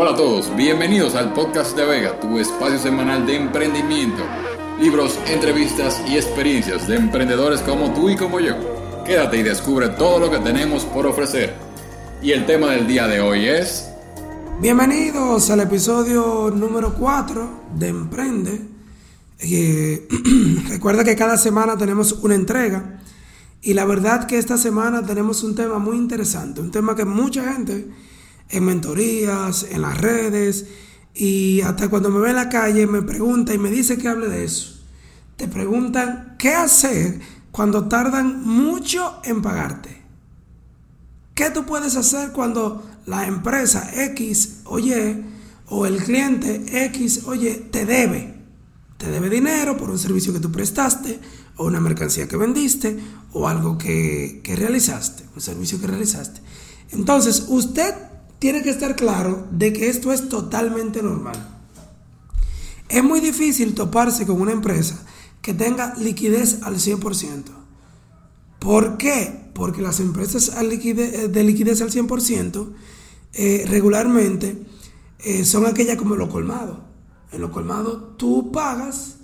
Hola a todos, bienvenidos al podcast de Vega, tu espacio semanal de emprendimiento, libros, entrevistas y experiencias de emprendedores como tú y como yo. Quédate y descubre todo lo que tenemos por ofrecer. Y el tema del día de hoy es... Bienvenidos al episodio número 4 de Emprende. Eh, recuerda que cada semana tenemos una entrega y la verdad que esta semana tenemos un tema muy interesante, un tema que mucha gente en mentorías, en las redes y hasta cuando me ve en la calle me pregunta y me dice que hable de eso. Te preguntan qué hacer cuando tardan mucho en pagarte. ¿Qué tú puedes hacer cuando la empresa X, oye, o el cliente X, oye, te debe? Te debe dinero por un servicio que tú prestaste, o una mercancía que vendiste, o algo que, que realizaste, un servicio que realizaste. Entonces, usted tiene que estar claro de que esto es totalmente normal. Es muy difícil toparse con una empresa que tenga liquidez al 100%. ¿Por qué? Porque las empresas de liquidez al 100% eh, regularmente eh, son aquellas como los colmados. En los colmados tú pagas,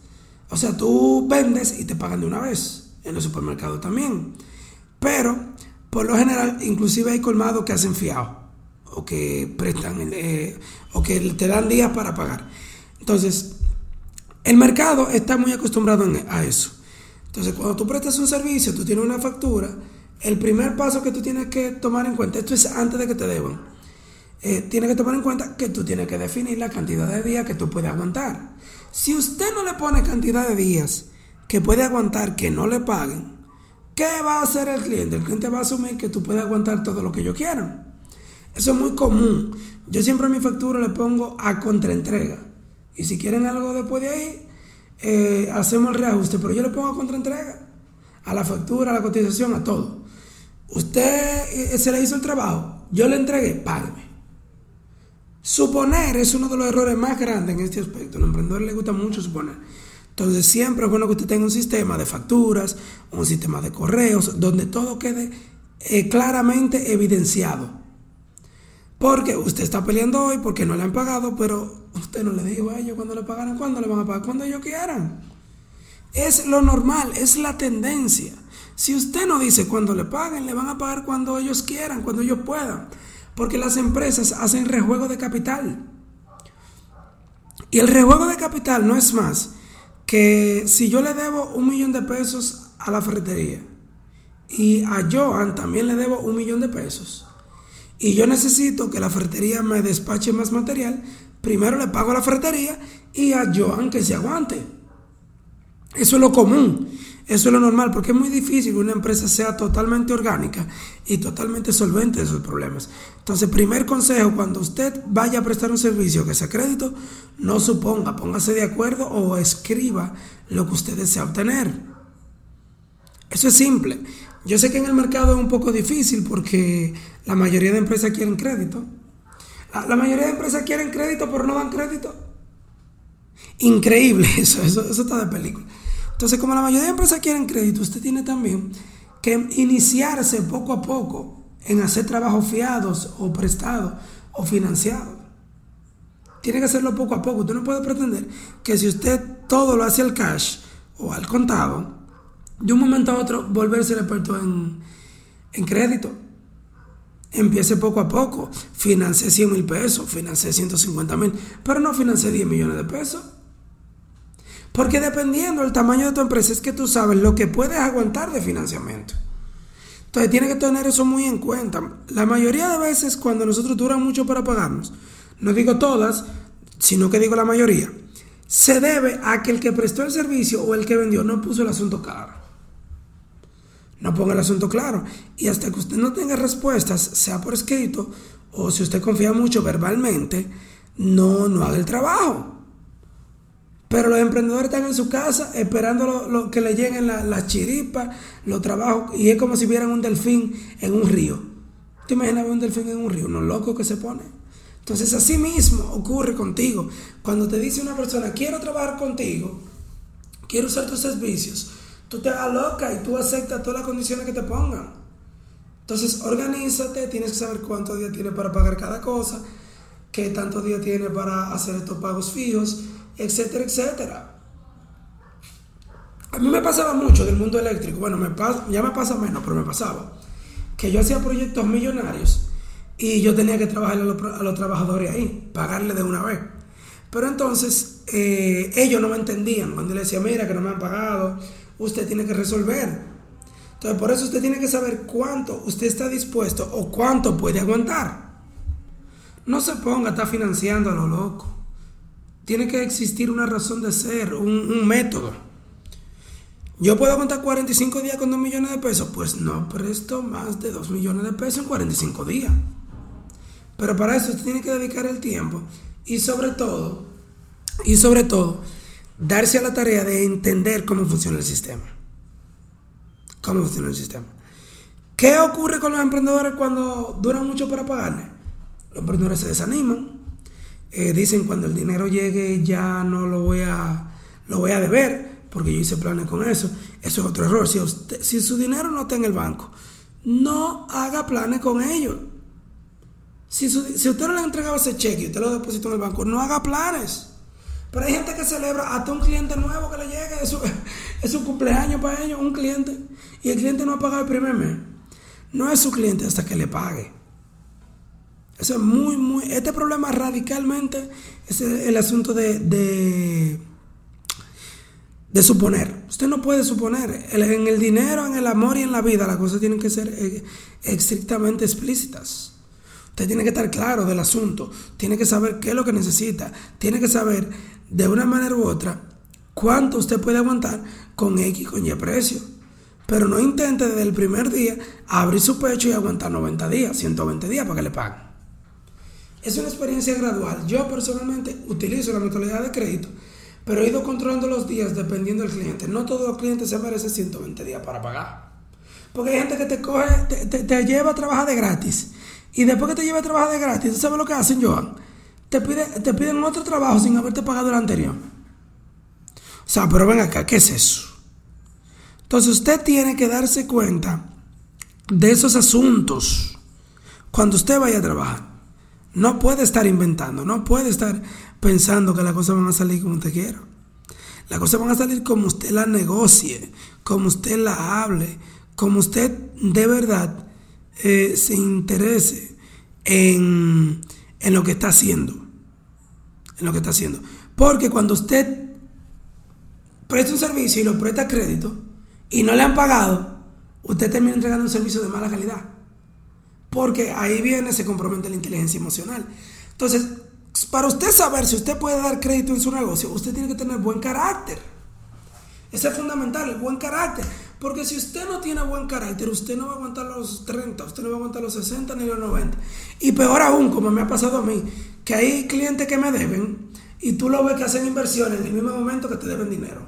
o sea, tú vendes y te pagan de una vez. En los supermercados también. Pero, por lo general, inclusive hay colmados que hacen fiado o que prestan eh, o que te dan días para pagar. Entonces, el mercado está muy acostumbrado a eso. Entonces, cuando tú prestas un servicio, tú tienes una factura, el primer paso que tú tienes que tomar en cuenta, esto es antes de que te deban, eh, tienes que tomar en cuenta que tú tienes que definir la cantidad de días que tú puedes aguantar. Si usted no le pone cantidad de días que puede aguantar que no le paguen, ¿qué va a hacer el cliente? El cliente va a asumir que tú puedes aguantar todo lo que yo quiera. Eso es muy común. Yo siempre a mi factura le pongo a contraentrega. Y si quieren algo después de ahí, eh, hacemos el reajuste. Pero yo le pongo a contraentrega. A la factura, a la cotización, a todo. Usted eh, se le hizo el trabajo, yo le entregué, págame. Suponer es uno de los errores más grandes en este aspecto. A los emprendedores les gusta mucho suponer. Entonces siempre es bueno que usted tenga un sistema de facturas, un sistema de correos, donde todo quede eh, claramente evidenciado. Porque usted está peleando hoy porque no le han pagado, pero usted no le dijo a ellos cuando le pagaran, cuándo le van a pagar, cuando ellos quieran. Es lo normal, es la tendencia. Si usted no dice cuándo le paguen, le van a pagar cuando ellos quieran, cuando ellos puedan. Porque las empresas hacen rejuego de capital. Y el rejuego de capital no es más que si yo le debo un millón de pesos a la ferretería y a Joan también le debo un millón de pesos y yo necesito que la ferretería me despache más material, primero le pago a la ferretería y a Joan que se aguante. Eso es lo común, eso es lo normal, porque es muy difícil que una empresa sea totalmente orgánica y totalmente solvente de sus problemas. Entonces, primer consejo, cuando usted vaya a prestar un servicio que sea crédito, no suponga, póngase de acuerdo o escriba lo que usted desea obtener. Eso es simple. Yo sé que en el mercado es un poco difícil porque la mayoría de empresas quieren crédito. La, mayoría de empresas quieren crédito, pero no dan crédito. Increíble eso, eso, está de película. Entonces, como la mayoría de empresas quieren crédito, usted tiene también que iniciarse poco a poco en hacer trabajos fiados o prestados o financiados. Tiene que hacerlo poco a poco. Usted no puede pretender que si usted todo lo hace al cash o al contado, de un momento a otro volverse experto en, en crédito. Empiece poco a poco. Financie 100 mil pesos, financie 150 mil, pero no financie 10 millones de pesos. Porque dependiendo del tamaño de tu empresa es que tú sabes lo que puedes aguantar de financiamiento. Entonces tienes que tener eso muy en cuenta. La mayoría de veces cuando nosotros duran mucho para pagarnos, no digo todas, sino que digo la mayoría, se debe a que el que prestó el servicio o el que vendió no puso el asunto claro no ponga el asunto claro. Y hasta que usted no tenga respuestas, sea por escrito o si usted confía mucho verbalmente, no, no haga el trabajo. Pero los emprendedores están en su casa esperando lo, que le lleguen las la chiripas, los trabajos, y es como si vieran un delfín en un río. ¿Te imaginas un delfín en un río? Uno loco que se pone. Entonces así mismo ocurre contigo. Cuando te dice una persona, quiero trabajar contigo, quiero usar tus servicios, tú te loca y tú aceptas todas las condiciones que te pongan. Entonces, organízate, tienes que saber cuántos días tienes para pagar cada cosa. qué tantos días tiene para hacer estos pagos fijos, etcétera, etcétera. A mí me pasaba mucho del mundo eléctrico, bueno, me ya me pasa menos, pero me pasaba, que yo hacía proyectos millonarios y yo tenía que trabajar a los, trabajadores ahí, pagarle de una vez. Pero entonces eh, ellos no me entendían cuando le decía, mira que no me han pagado, usted tiene que resolver. Entonces por eso usted tiene que saber cuánto usted está dispuesto o cuánto puede aguantar. No se ponga a estar financiando a lo loco. Tiene que existir una razón de ser, un, método. ¿Yo puedo aguantar 45 días con 2 millones de pesos? Pues no presto más de 2 millones de pesos en 45 días. Pero para eso usted tiene que dedicar el tiempo y sobre todo, y sobre todo, darse a la tarea de entender cómo funciona el sistema. Cómo funciona el sistema. ¿Qué ocurre con los emprendedores cuando duran mucho para pagarle? Los emprendedores se desaniman. Eh, dicen cuando el dinero llegue ya no lo voy a, lo voy a deber porque yo hice planes con eso. Eso es otro error. Si, si su dinero no está en el banco, no haga planes con ellos. Si, usted no le ha entregado ese cheque y usted lo depositó en el banco, no haga planes. Pero hay gente que celebra hasta un cliente nuevo que le llegue, es, un cumpleaños para ellos, un cliente, y el cliente no ha pagado el primer mes. No es su cliente hasta que le pague. Eso es muy, muy. Este problema radicalmente es el, asunto de, de, de, suponer. Usted no puede suponer. En el dinero, en el amor y en la vida, las cosas tienen que ser eh, estrictamente explícitas. Usted tiene que estar claro del asunto, tiene que saber qué es lo que necesita, tiene que saber de una manera u otra cuánto usted puede aguantar con X, con Y precio. Pero no intente desde el primer día abrir su pecho y aguantar 90 días, 120 días para que le paguen. Es una experiencia gradual. Yo personalmente utilizo la mentalidad de crédito, pero he ido controlando los días dependiendo del cliente. No todos los clientes se merecen 120 días para pagar. Porque hay gente que te coge, te, te lleva a trabajar de gratis y después que te lleve a trabajar de gratis, ¿tú sabes lo que hacen, Joan? Te, te piden otro trabajo sin haberte pagado el anterior. O sea, pero ven acá, ¿qué es eso? Entonces usted tiene que darse cuenta de esos asuntos cuando usted vaya a trabajar. No puede estar inventando, no puede estar pensando que las cosas van a salir como usted quiera. Las cosas van a salir como usted la negocie, como usted la hable, como usted de verdad eh, se interese en, en lo que está haciendo. En lo que está haciendo. Porque cuando usted presta un servicio y lo presta crédito y no le han pagado, usted termina entregando un servicio de mala calidad. Porque ahí viene, se compromete la inteligencia emocional. Entonces, para usted saber si usted puede dar crédito en su negocio, usted tiene que tener buen carácter. Eso es fundamental, el buen carácter. Porque si usted no tiene buen carácter, usted no va a aguantar los 30, usted no va a aguantar los 60 ni los 90. Y peor aún, como me ha pasado a mí, que hay clientes que me deben y tú lo ves que hacen inversiones en el mismo momento que te deben dinero.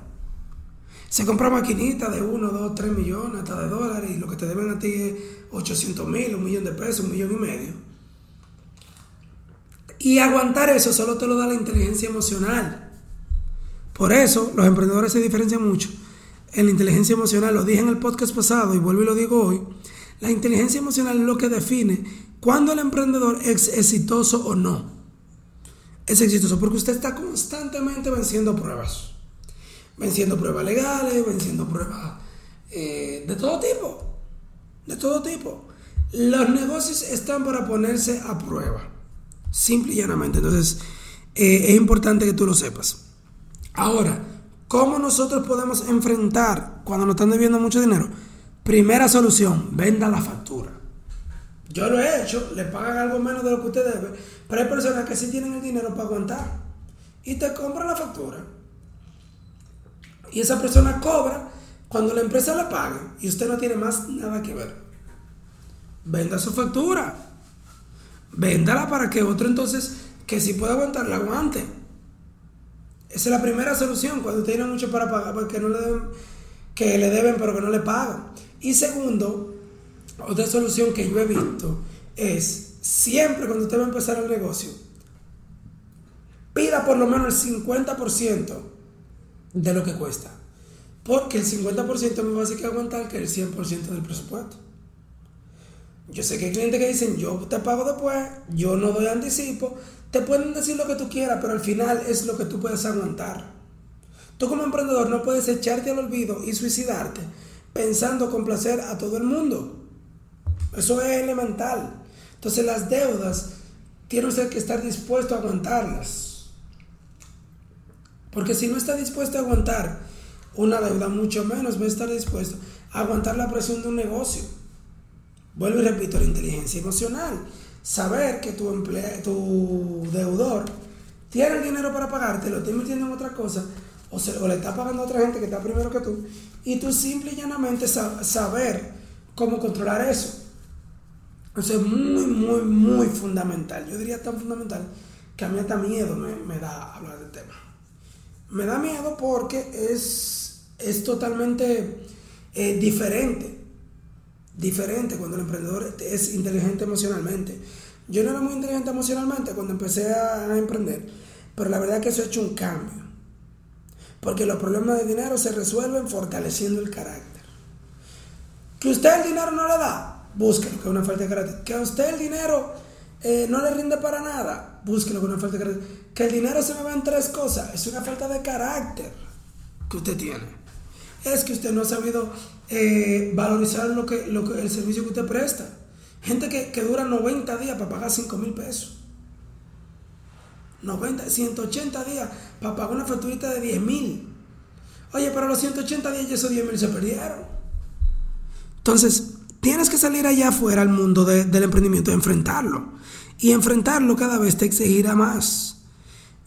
Se compra maquinitas de 1, 2, 3 millones, hasta de dólares, y lo que te deben a ti es 800 mil, un millón de pesos, un millón y medio. Y aguantar eso solo te lo da la inteligencia emocional. Por eso los emprendedores se diferencian mucho en la inteligencia emocional, lo dije en el podcast pasado y vuelvo y lo digo hoy, la inteligencia emocional es lo que define cuándo el emprendedor es exitoso o no. Es exitoso porque usted está constantemente venciendo pruebas. Venciendo pruebas legales, venciendo pruebas eh, de todo tipo. De todo tipo. Los negocios están para ponerse a prueba. Simple y llanamente. Entonces, eh, es importante que tú lo sepas. Ahora, ¿Cómo nosotros podemos enfrentar cuando nos están debiendo mucho dinero? Primera solución, venda la factura. Yo lo he hecho, le pagan algo menos de lo que usted debe, pero hay personas que sí tienen el dinero para aguantar y te compran la factura. Y esa persona cobra cuando la empresa la pague y usted no tiene más nada que ver. Venda su factura. Véndala para que otro entonces que sí pueda aguantar la aguante. Esa es la primera solución cuando tiene mucho para pagar porque no le deben, que le deben pero que no le pagan. Y segundo, otra solución que yo he visto es siempre cuando usted va a empezar el negocio, pida por lo menos el 50% de lo que cuesta. Porque el 50% me va a que aguantar que el 100% del presupuesto. Yo sé que hay clientes que dicen, yo te pago después, yo no doy anticipo. Te pueden decir lo que tú quieras, pero al final es lo que tú puedes aguantar. Tú como emprendedor no puedes echarte al olvido y suicidarte pensando complacer a todo el mundo. Eso es elemental. Entonces las deudas tiene usted que estar dispuesto a aguantarlas. Porque si no está dispuesto a aguantar una deuda, mucho menos va a estar dispuesto a aguantar la presión de un negocio. Vuelvo y repito, la inteligencia emocional. Saber que tu, tu deudor tiene el dinero para pagarte, lo está invirtiendo en otra cosa, o, se, o le está pagando a otra gente que está primero que tú, y tú simple y llanamente saber cómo controlar eso. Eso es muy, muy, muy fundamental. Yo diría tan fundamental que a mí hasta miedo me, da hablar del tema. Me da miedo porque es, es totalmente eh, diferente. Diferente cuando el emprendedor es inteligente emocionalmente. Yo no era muy inteligente emocionalmente cuando empecé a, emprender, pero la verdad es que eso ha hecho un cambio. Porque los problemas de dinero se resuelven fortaleciendo el carácter. Que usted el dinero no le da, búsquelo, que es una falta de carácter. Que a usted el dinero eh, no le rinde para nada, búsquelo, que es una falta de carácter. Que el dinero se me va en tres cosas, es una falta de carácter que usted tiene. Es que usted no ha sabido eh, valorizar lo que, lo que, el servicio que usted presta. Gente que, que dura 90 días para pagar 5 mil pesos. 90, 180 días para pagar una facturita de 10 mil. Oye, pero los 180 días y esos 10 mil se perdieron. Entonces, Tienes que salir allá afuera al mundo del emprendimiento, enfrentarlo. Y enfrentarlo cada vez te exigirá más.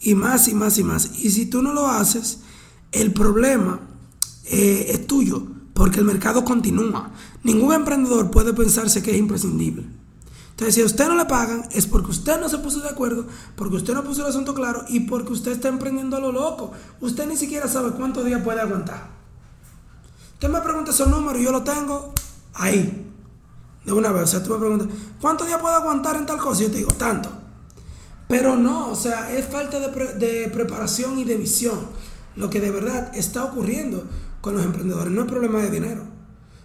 Y más y más y más. Y si tú no lo haces, el problema eh, es tuyo, porque el mercado continúa. Ningún emprendedor puede pensarse que es imprescindible. Entonces, si a usted no le pagan, es porque usted no se puso de acuerdo, porque usted no puso el asunto claro y porque usted está emprendiendo a lo loco. Usted ni siquiera sabe cuántos días puede aguantar. Usted me pregunta esos números y yo lo tengo ahí. De una vez, o sea, tú me preguntas, ¿cuántos días puedo aguantar en tal cosa? Y yo te digo, tanto. Pero no, o sea, es falta de, preparación y de visión. Lo que de verdad está ocurriendo con los emprendedores no es problema de dinero.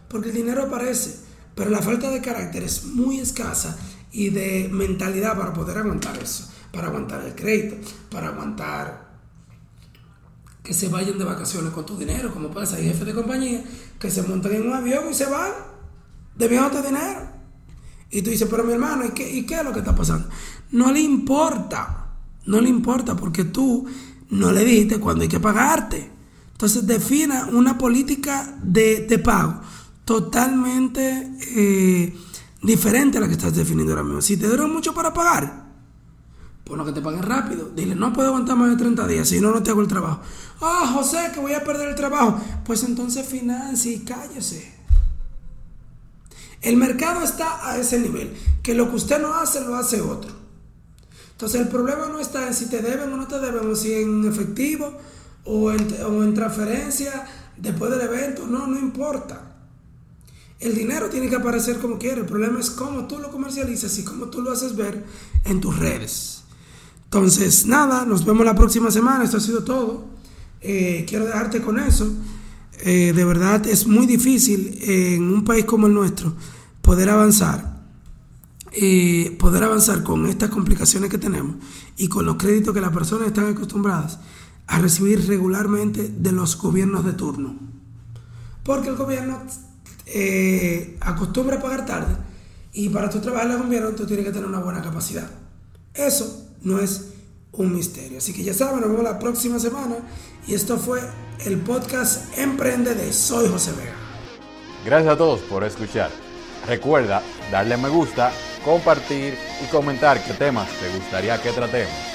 Porque el dinero aparece, pero la falta de carácter es muy escasa y de mentalidad para poder aguantar eso. Para aguantar el crédito, para aguantar que se vayan de vacaciones con tu dinero, como pasa, hay jefes de compañía que se montan en un avión y se van debiéndote dinero. Y tú dices, pero mi hermano, ¿y qué, ¿y qué es lo que está pasando? No le importa, no le importa porque tú no le dijiste cuándo hay que pagarte. Entonces defina una política de, pago totalmente eh, diferente a la que estás definiendo ahora mismo. Si te dura mucho para pagar, lo que te paguen rápido. Dile, no puedo aguantar más de 30 días, si no, no te hago el trabajo. Ah, José, que voy a perder el trabajo. Pues entonces financie y cállese. El mercado está a ese nivel, que lo que usted no hace, lo hace otro. Entonces el problema no está en si te deben o no te deben, o si en efectivo o en, transferencia después del evento, no, no importa. El dinero tiene que aparecer como quiere, el problema es cómo tú lo comercializas y cómo tú lo haces ver en tus redes. Entonces, nada, nos vemos la próxima semana, esto ha sido todo. Eh, quiero dejarte con eso. Eh, de verdad es muy difícil en un país como el nuestro poder avanzar, eh, poder avanzar con estas complicaciones que tenemos y con los créditos que las personas están acostumbradas a recibir regularmente de los gobiernos de turno. Porque el gobierno eh, acostumbra a pagar tarde y para tu trabajar en el gobierno tú tienes que tener una buena capacidad. Eso no es un misterio. Así que ya saben, nos vemos la próxima semana y esto fue el podcast Emprende de Soy José Vega. Gracias a todos por escuchar. Recuerda darle me gusta, compartir y comentar qué temas te gustaría que tratemos.